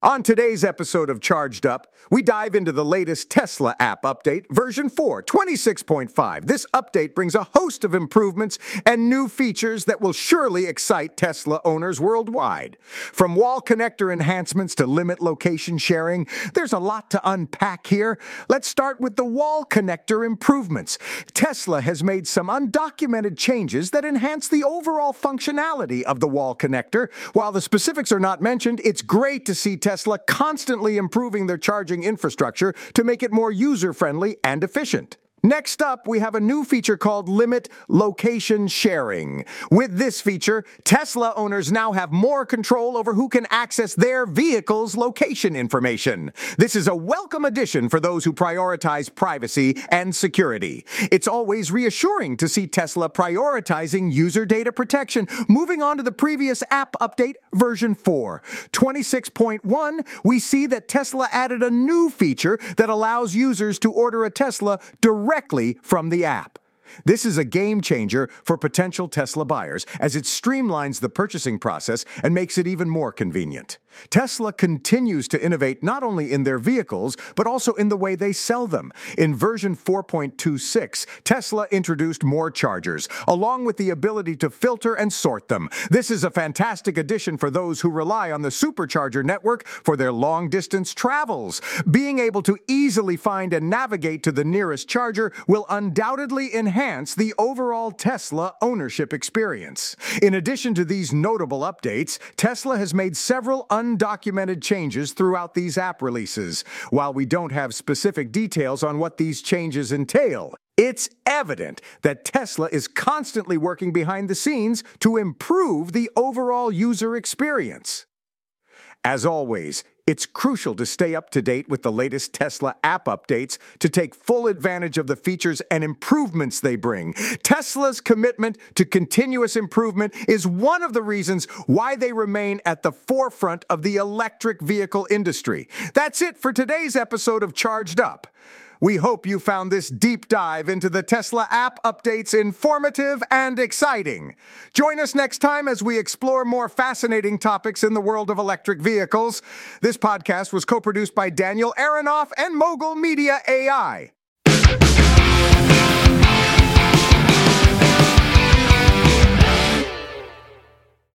On today's episode of Charged Up, we dive into the latest Tesla app update, version 4, 26.5. This update brings a host of improvements and new features that will surely excite Tesla owners worldwide. From wall connector enhancements to limit location sharing, there's a lot to unpack here. Let's start with the wall connector improvements. Tesla has made some undocumented changes that enhance the overall functionality of the wall connector. While the specifics are not mentioned, it's great to see Tesla constantly improving their charging infrastructure to make it more user friendly and efficient. Next up, we have a new feature called Limit Location Sharing. With this feature, Tesla owners now have more control over who can access their vehicle's location information. This is a welcome addition for those who prioritize privacy and security. It's always reassuring to see Tesla prioritizing user data protection. Moving on to the previous app update, version 4. 26.1, we see that Tesla added a new feature that allows users to order a Tesla directly directly from the app. This is a game changer for potential Tesla buyers as it streamlines the purchasing process and makes it even more convenient. Tesla continues to innovate not only in their vehicles, but also in the way they sell them. In version 4.26, Tesla introduced more chargers, along with the ability to filter and sort them. This is a fantastic addition for those who rely on the supercharger network for their long distance travels. Being able to easily find and navigate to the nearest charger will undoubtedly enhance the overall Tesla ownership experience. In addition to these notable updates, Tesla has made several undocumented changes throughout these app releases. While we don't have specific details on what these changes entail, it's evident that Tesla is constantly working behind the scenes to improve the overall user experience. As always, it's crucial to stay up to date with the latest Tesla app updates to take full advantage of the features and improvements they bring. Tesla's commitment to continuous improvement is one of the reasons why they remain at the forefront of the electric vehicle industry. That's it for today's episode of Charged Up. We hope you found this deep dive into the Tesla app updates informative and exciting. Join us next time as we explore more fascinating topics in the world of electric vehicles. This podcast was co produced by Daniel Aronoff and Mogul Media AI.